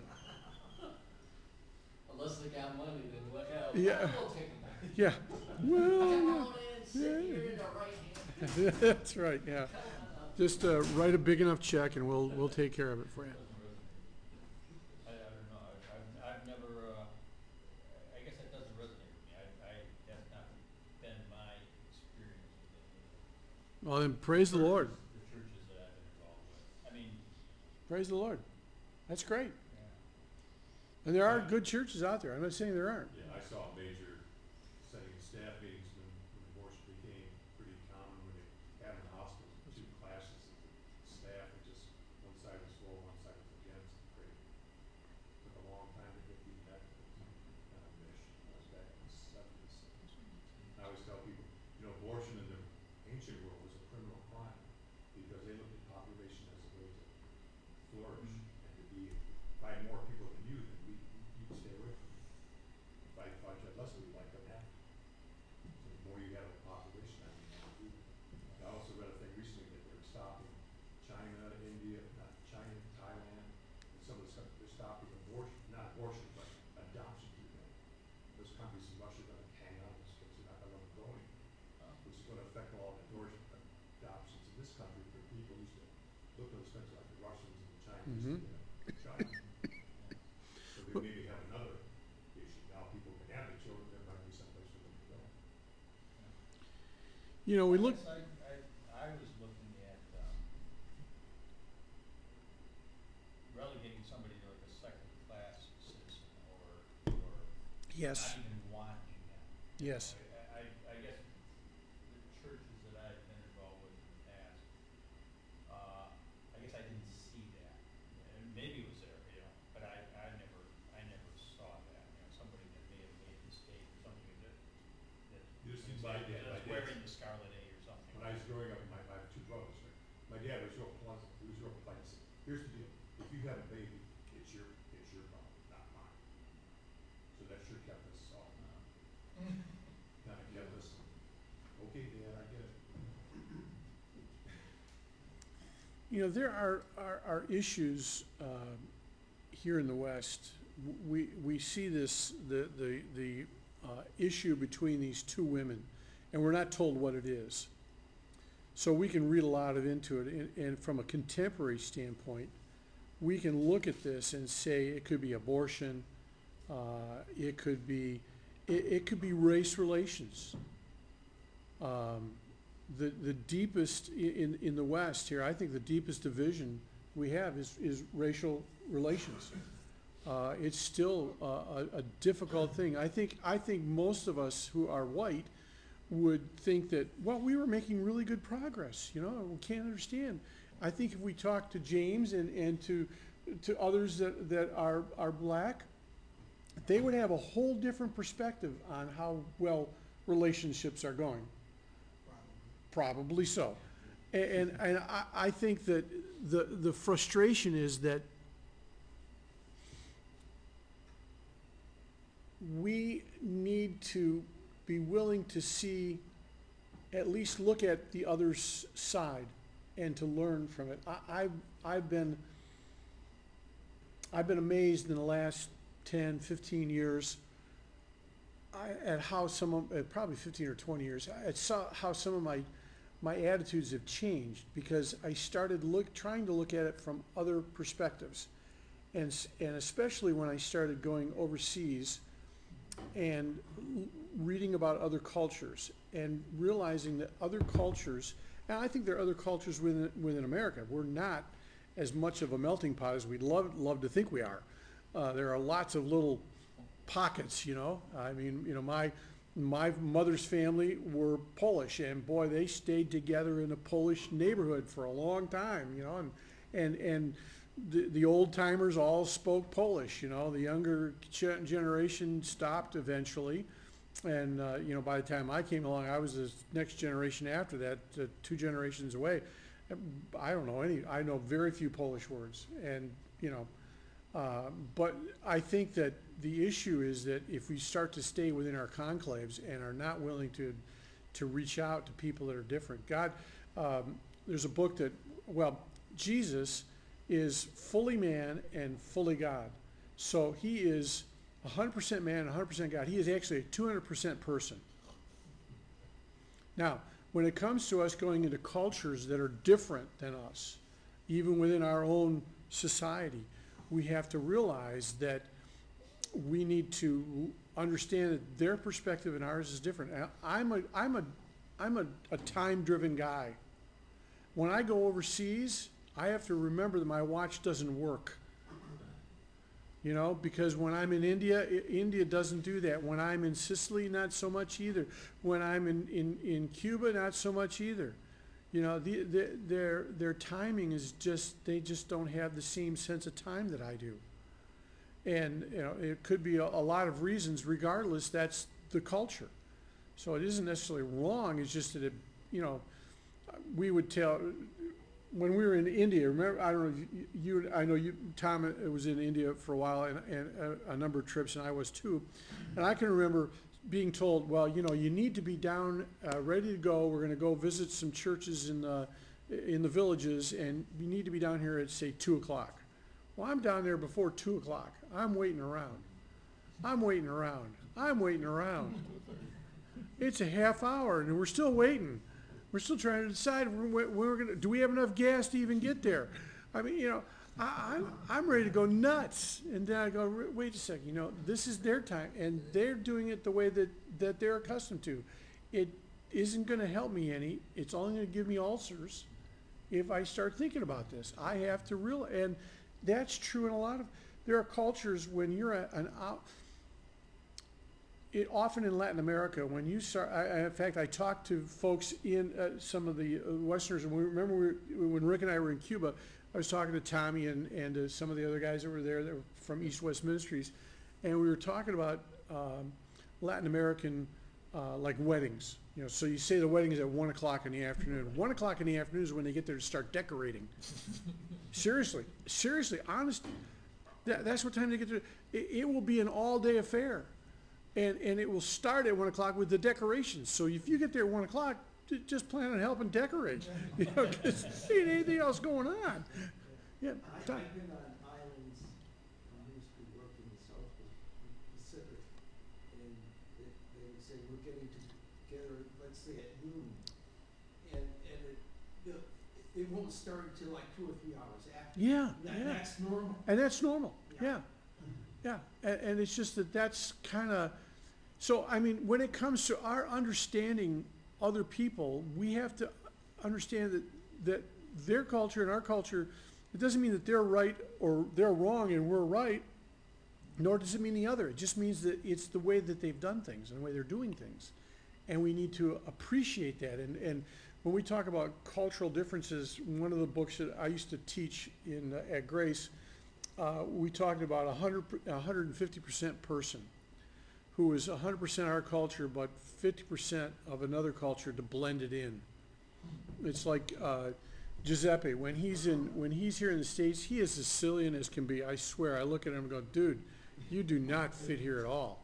Unless they got money, then look out. Yeah. We'll take them back. Yeah, well, my own hand, sit yeah, here yeah. in the right hand. yeah, that's right, yeah. Come on up. Just, uh, write a big enough check and we'll, we'll take care of it for you. I, I don't know, I've, I've, I've never, uh, I guess that doesn't resonate with me, I, I, that's not been my experience with Well, then praise the Lord, the churches that I've been involved with. I mean, praise the Lord. That's great. yeah. And there are good churches out there, I'm not saying there aren't. Yeah, I saw a major setting in staff meetings when, when abortion became pretty common, when they had in the hospitals, two classes of the staff, and just one side was for, one side was against, great. Took a long time to get the that, kind of mesh, that was back in the seventies. I always tell people, you know, abortion in the ancient world was a criminal crime, because they looked at population as a way to flourish, and to be, had more people than you, then we, you'd stay away from me. If I, if I had less, we'd like them happy. So the more you have a population, I mean, more you. I also read a thing recently that they're stopping China, India, not China, Thailand, and some of the stuff, they're stopping abortion, not abortion, but adoption through them. Those countries in Russia are gonna hang on to those kids, they're not gonna let them go anymore, which is gonna affect all the abortion, adoptions in this country for people who used to look at those countries like the Russians and the Chinese, Mhm. you know, So we maybe have another issue, now people can have the children, there might be someplace for them to go. You know, we look, I guess I, I, I was looking at, um, relegating somebody to like a second-class citizen or, or yes, not even wanting them. yes. I, I, I guess the churches that I've been involved with in the past, uh, I guess I didn't see that. And maybe it was there, you know, but I, I never, I never saw that, you know, somebody that may have made a mistake or something that, that. You just my dad, my that's dad- wearing the scarlet A or something. When I was growing up, my, I have two brothers, right? My dad was real pleasant, he was real polite, he said, here's the deal, if you have a baby, it's your, it's your problem, not mine. So that sure kept us all, kind of kept us, okay, Dad, I get it. You know, there are, are, are issues, um, here in the West. We, we see this, the, the, the, uh, issue between these two women, and we're not told what it is. So we can read a lot of into it, and, and from a contemporary standpoint, we can look at this and say it could be abortion, uh, it could be, it, it could be race relations. Um, the, the deepest in, in the West here, I think the deepest division we have is, is racial relations. Uh, it's still a, a, a difficult thing. I think, I think most of us who are white would think that, well, we were making really good progress, you know, we can't understand. I think if we talk to James and, and to, to others that, that are, are black, they would have a whole different perspective on how well relationships are going. Probably so. And, and I, I think that the, the frustration is that we need to be willing to see, at least look at the other's side and to learn from it. I, I've, I've been, I've been amazed in the last 10, 15 years I, at how some of, uh, probably 15 or 20 years, at so, how some of my, my attitudes have changed because I started look, trying to look at it from other perspectives. And, and especially when I started going overseas and reading about other cultures and realizing that other cultures, and I think there are other cultures within, within America. We're not as much of a melting pot as we'd love, love to think we are. Uh, there are lots of little pockets, you know. I mean, you know, my, my mother's family were Polish and boy, they stayed together in a Polish neighborhood for a long time, you know, and, and, and the, the old timers all spoke Polish, you know, the younger generation stopped eventually. And, uh, you know, by the time I came along, I was the next generation after that, uh, two generations away. I don't know any, I know very few Polish words and, you know, uh, But I think that the issue is that if we start to stay within our conclaves and are not willing to, to reach out to people that are different, God, um, there's a book that, well, Jesus is fully man and fully God. So he is hundred percent man, hundred percent God. He is actually a two hundred percent person. Now, when it comes to us going into cultures that are different than us, even within our own society, we have to realize that we need to understand that their perspective and ours is different. I'm a, I'm a, I'm a, a time-driven guy. When I go overseas, I have to remember that my watch doesn't work. You know, because when I'm in India, India doesn't do that. When I'm in Sicily, not so much either. When I'm in, in, in Cuba, not so much either. You know, the, the, their, their timing is just, they just don't have the same sense of time that I do. And, you know, it could be a, a lot of reasons, regardless, that's the culture. So it isn't necessarily wrong, it's just that it, you know, we would tell, when we were in India, remember, I don't know, if you, you- I know you, Tom uh, was in India for a while and, and a, a number of trips, and I was too. And I can remember being told, well, you know, you need to be down, uh, ready to go, we're gonna go visit some churches in the, in the villages, and you need to be down here at, say, two o'clock. Well, I'm down there before two o'clock, I'm waiting around. I'm waiting around, I'm waiting around. It's a half hour, and we're still waiting. We're still trying to decide we're, we're gonna, do we have enough gas to even get there? I mean, you know, I, I'm, I'm ready to go nuts. And then I go, "Wait- a second, you know, this is their time, and they're doing it the way that, that they're accustomed to. It isn't gonna help me any, it's only gonna give me ulcers if I start thinking about this. I have to real, and that's true in a lot of, there are cultures when you're a- an out, it often in Latin America, when you start, I, in fact, I talked to folks in uh, some of the uh, Westerners, and we remember we when Rick and I were in Cuba, I was talking to Tommy and, and uh, some of the other guys that were there that were from East West Ministries, and we were talking about um, Latin American, uh, like weddings. You know, so you say the wedding is at one o'clock in the afternoon. One o'clock in the afternoon is when they get there to start decorating. seriously, seriously, honest. That, that's what time they get there. It, it will be an all-day affair. And, and it will start at one o'clock with the decorations. So if you get there at one o'clock, ju- just plan on helping decorate. You know, 'cause there ain't anything else going on. Yeah, I, Tom. I've been on islands, um, I used to work in the South Pacific, and they, they would say, we're getting together, let's say at noon. And, and it, the- it won't start until like two or three hours after. Yeah, That, yeah. that's normal. And that's normal, yeah, Yeah. yeah, and, and it's just that that's kind of, so, I mean, when it comes to our understanding other people, we have to understand that, that their culture and our culture, it doesn't mean that they're right or they're wrong and we're right, nor does it mean the other, it just means that it's the way that they've done things and the way they're doing things. And we need to appreciate that, and, and when we talk about cultural differences, one of the books that I used to teach in, uh, at Grace, uh, we talked about a hundred, a hundred and fifty percent person who is hundred percent our culture, but fifty percent of another culture to blend it in. it's like, uh, Giuseppe, when he's in, when he's here in the States, he is Sicilian as can be, I swear, I look at him and go, dude, you do not fit here at all.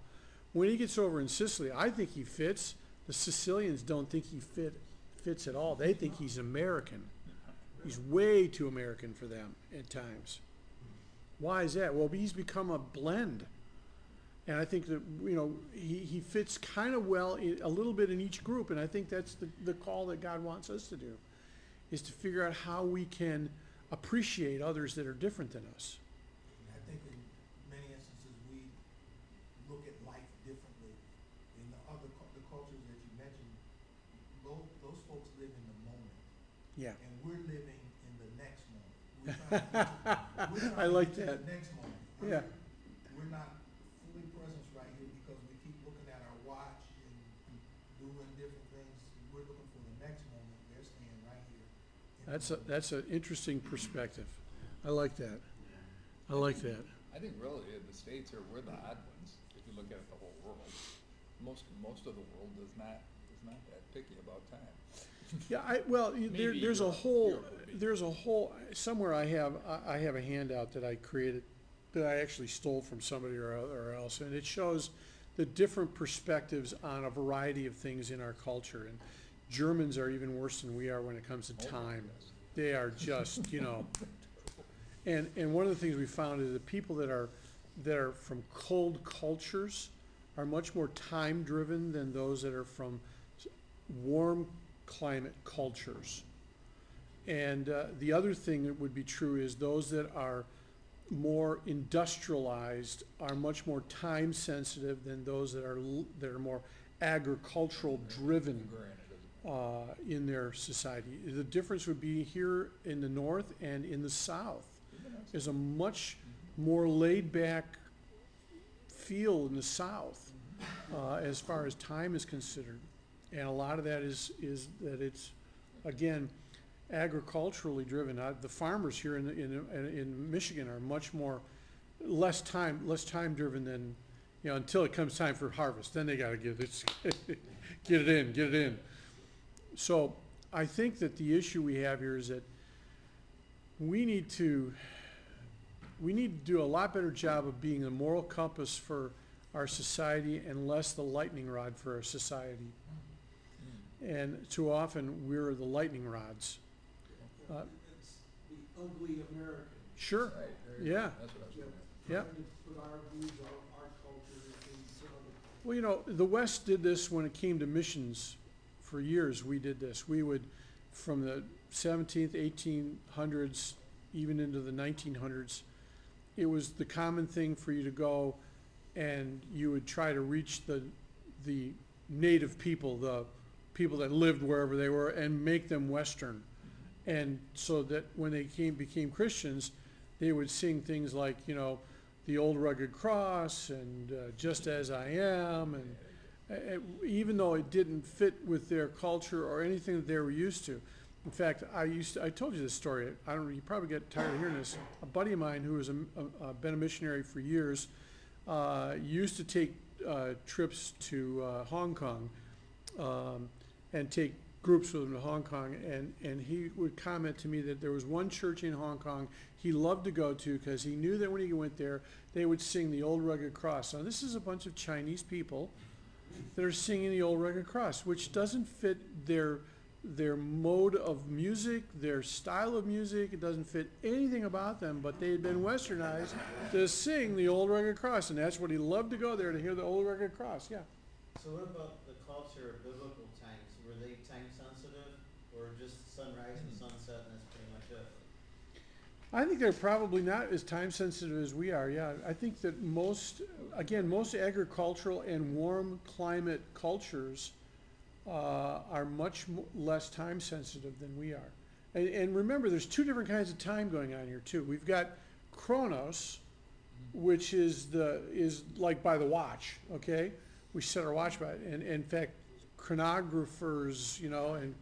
When he gets over in Sicily, I think he fits, the Sicilians don't think he fit, fits at all, they think he's American. He's way too American for them at times. Why is that? Well, he's become a blend. And I think that, you know, he, he fits kind of well, a little bit in each group, and I think that's the, the call that God wants us to do, is to figure out how we can appreciate others that are different than us. I think in many instances, we look at life differently. In the other, cul- the cultures that you mentioned, those, those folks live in the moment, Yeah. and we're living in the next moment. We're trying to get to- we're trying I to like get to that. the next moment. Yeah. We're not fully present right here because we keep looking at our watch and doing different things. We're looking for the next moment. They're staying right here. in the That's a, that's an interesting perspective. I like that. I like that. I think really uh, the states are, we're the odd ones, if you look at the whole world. Most, most of the world is not, is not that picky about time. Yeah, I, well, there, there's a whole, Europe would be. there's a whole, somewhere I have, I, I have a handout that I created, that I actually stole from somebody or, or else, and it shows the different perspectives on a variety of things in our culture, and Germans are even worse than we are when it comes to Oh, time. They are just, you know, and, and one of the things we found is that people that are, that are from cold cultures are much more time-driven than those that are from s- warm climate cultures. And uh, the other thing that would be true is those that are more industrialized are much more time-sensitive than those that are, l- that are more agricultural-driven Granted, it- uh, in their society. The difference would be here in the north and in the south. is a much more laid-back feel in the south uh, as far as time is considered. And a lot of that is, is that it's, again, agriculturally driven. Uh, The farmers here in, in, in Michigan are much more, less time, less time-driven than, you know, until it comes time for harvest, then they gotta get it, get it in, get it in. So I think that the issue we have here is that we need to, we need to do a lot better job of being the moral compass for our society and less the lightning rod for our society. And too often, we're the lightning rods. Uh, It's the ugly American. Sure, Right, there you go. yeah. That's what I was gonna. Yeah. Trying to put our views, our, our culture other. Well, you know, the West did this when it came to missions. For years, we did this. We would, from the seventeenth, eighteen hundreds, even into the nineteen hundreds, it was the common thing for you to go and you would try to reach the, the native people, the people that lived wherever they were, and make them Western. And so that when they came, became Christians, they would sing things like, you know, the old rugged cross and uh, just as I am, and uh, uh, even though it didn't fit with their culture or anything that they were used to. In fact, I used to, I told you this story. I don't. You probably get tired of hearing this. A buddy of mine who has a, a, a been a missionary for years uh, used to take uh, trips to uh, Hong Kong um, and take groups with him to Hong Kong, and, and he would comment to me that there was one church in Hong Kong he loved to go to because he knew that when he went there, they would sing the Old Rugged Cross. Now, this is a bunch of Chinese people that are singing the Old Rugged Cross, which doesn't fit their their mode of music, their style of music. It doesn't fit anything about them, but they had been westernized to sing the Old Rugged Cross, and that's what he loved to go there to hear the Old Rugged Cross. Yeah. So what about the culture of biblical times? Were they time sensitive or just sunrise and sunset and that's pretty much it? I think they're probably not as time sensitive as we are, yeah. I think that most, again, most agricultural and warm climate cultures uh, are much less time sensitive than we are. And, and remember, there's two different kinds of time going on here too. We've got chronos, which is the, is like by the watch, okay? We set our watch by it. And, and in fact, chronographers, you know, and,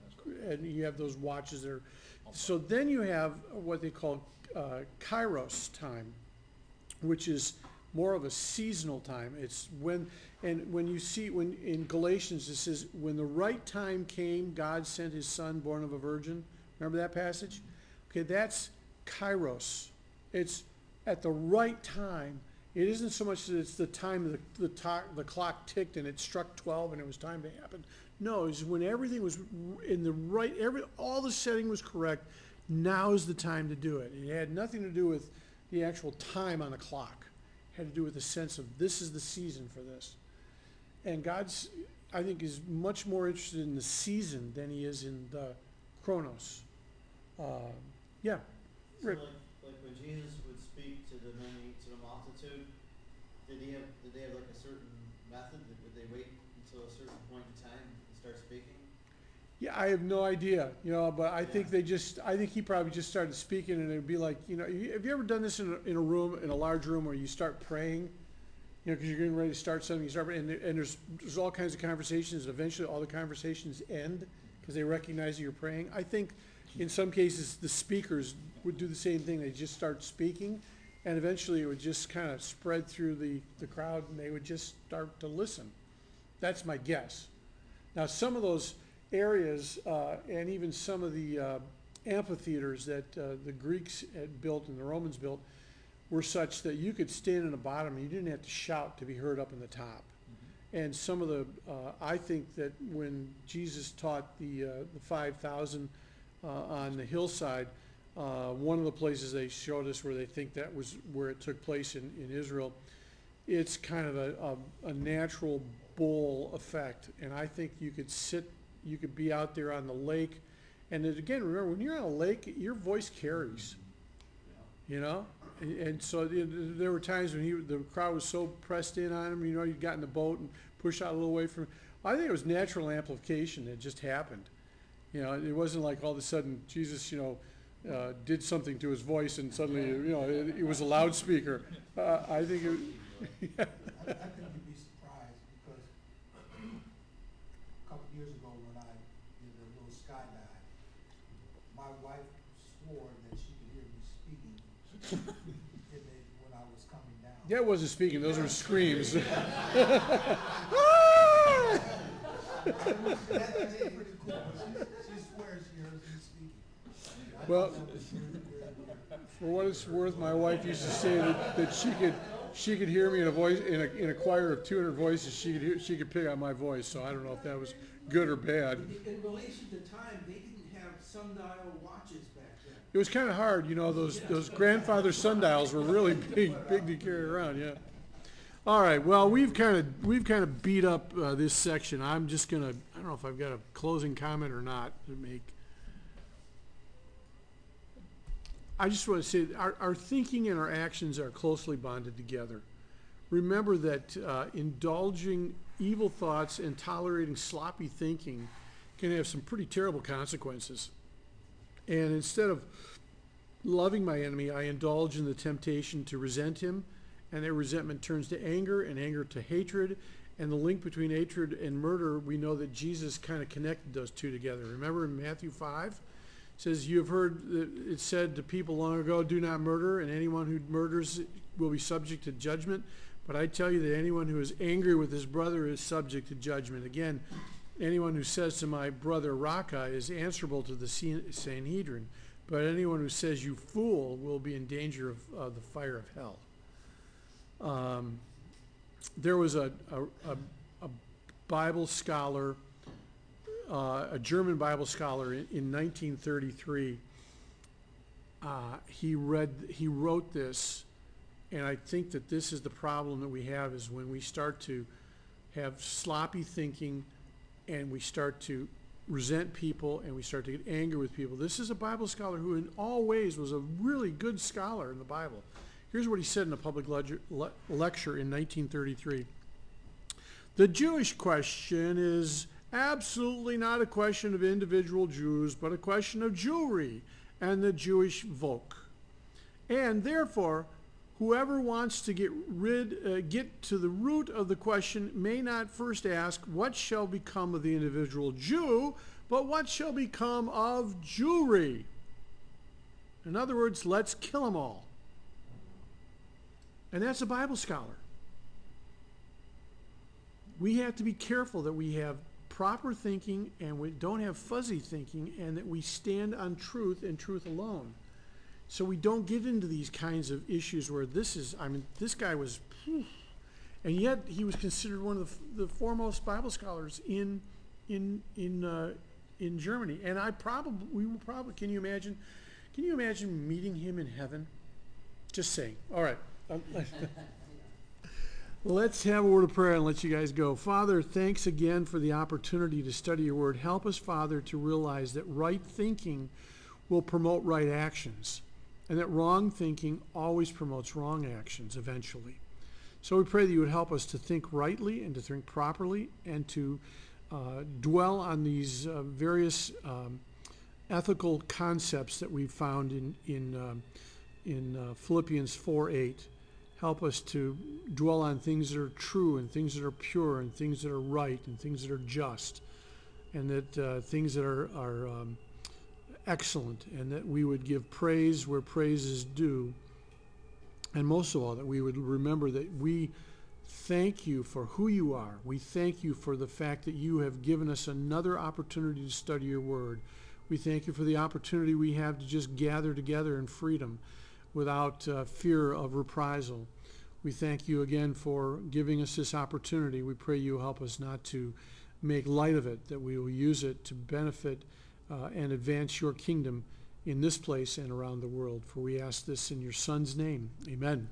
and you have those watches that are, so then you have what they call uh, kairos time, which is more of a seasonal time. It's when, and when you see, when in Galatians, it says, when the right time came, God sent his son born of a virgin. Remember that passage? Okay, that's kairos. It's at the right time. It isn't so much that it's the time the, the, to, the clock ticked and it struck 12 and it was time to happen. No, it's when everything was in the right, every, all the setting was correct. Now is the time to do it. It had nothing to do with the actual time on the clock. It had to do with the sense of this is the season for this. And God's, I think, is much more interested in the season than he is in the chronos. Uh, yeah, So like, like when Jesus would speak to the many, to the multitude, did he have, did they have like a certain method? Did- Would they wait until a certain point in time and start speaking? Yeah, I have no idea, you know, but I think they just, I think he probably just started speaking and it'd be like, you know, you- have you ever done this in a, in a room, in a large room where you start praying? You know, because you're getting ready to start something, you start, and, there- and there's, there's all kinds of conversations, and eventually all the conversations end because they recognize that you're praying. I think in some cases, the speakers would do the same thing, they just start speaking and eventually it would just kind of spread through the, the crowd and they would just start to listen. That's my guess. Now, some of those areas, uh, and even some of the uh, amphitheaters that uh, the Greeks had built and the Romans built were such that you could stand in the bottom and you didn't have to shout to be heard up in the top. And some of the, uh, I think that when Jesus taught the, uh, the five thousand, uh, on the hillside, uh, one of the places they showed us where they think that was where it took place in, in Israel, it's kind of a, a, a natural bowl effect. And I think you could sit, you could be out there on the lake. And then again, remember, when you're on a lake, your voice carries, you know? And, so the- the- there were times when he, the crowd was so pressed in on him, you know, you got in the boat and pushed out a little way from, I think it was natural amplification that just happened. You know, it wasn't like all of a sudden Jesus, you know, uh, did something to his voice and suddenly, you know, it, it was a loudspeaker. Uh, I think it, think you'd be surprised because a couple of years ago when I did a little skydive, my wife swore that she could hear me speaking in the, when I was coming I wasn't speaking, those were screams. Well-. For what it's worth, my wife used to say that, that she could, she could hear me in a voice, in a, in a choir of two hundred voices, she could hear, she could pick out my voice, so I don't know if that was good or bad. In, relation to time, they didn't have sundial watches back. It was kinda hard, you know, those, those grandfather sundials were really big, big to carry around, yeah. All right, well, we've kinda, we've kinda beat up, uh, this section, I'm just gonna, I don't know if I've got a closing comment or not to make. I just wanna say, our, our thinking and our actions are closely bonded together. Remember that, uh, indulging evil thoughts and tolerating sloppy thinking can have some pretty terrible consequences. And instead of loving my enemy, I indulge in the temptation to resent him, and that resentment turns to anger, and anger to hatred. And the link between hatred and murder, we know that Jesus kind of connected those two together. Remember in Matthew 5? It says, You have heard that it said to people long ago, Do not murder, and anyone who murders will be subject to judgment. But I tell you that anyone who is angry with his brother is subject to judgment. Again, anyone who says to my brother Raca is answerable to the Sanhedrin, but anyone who says you fool will be in danger of the fire of hell. Um, there was a, a, a, a Bible scholar, uh, a German Bible scholar in, in 1933. Uh, he read, he wrote this, and I think that this is the problem that we have is when we start to have sloppy thinking and we start to resent people and we start to get angry with people. This is a Bible scholar who, in all ways, was a really good scholar in the Bible. Here's what he said in a public lecture, le- lecture in 1933 The Jewish question is absolutely not a question of individual Jews, but a question of Jewry and the Jewish Volk. And therefore, whoever wants to get rid, uh, get to the root of the question may not first ask, what shall become of the individual Jew, but what shall become of Jewry? In other words, let's kill them all. and that's a Bible scholar. We have to be careful that we have proper thinking and we don't have fuzzy thinking and that we stand on truth and truth alone. So we don't get into these kinds of issues where this is, I mean, this guy was, and yet he was considered one of the, the foremost Bible scholars in, in, in, uh, in Germany. And I probably, we will probably, can you imagine, can you imagine meeting him in heaven? Just saying. All right. Let's have a word of prayer and let you guys go. Father, thanks again for the opportunity to study your word. Help us, Father, to realize that right thinking will promote right actions, and that wrong thinking always promotes wrong actions eventually. So we pray that you would help us to think rightly and to think properly and to uh, dwell on these uh, various um, ethical concepts that we've found in, in, um, in uh, Philippians 4 8 help us to dwell on things that are true and things that are pure and things that are right and things that are just and that uh, things that are, are um, excellent and that we would give praise where praise is due and most of all that we would remember that we thank you for who you are we thank you for the fact that you have given us another opportunity to study your word we thank you for the opportunity we have to just gather together in freedom without uh, fear of reprisal. We thank you again for giving us this opportunity. We pray you help us not to make light of it, that we will use it to benefit uh, and advance your kingdom in this place and around the world. For we ask this in your Son's name. Amen.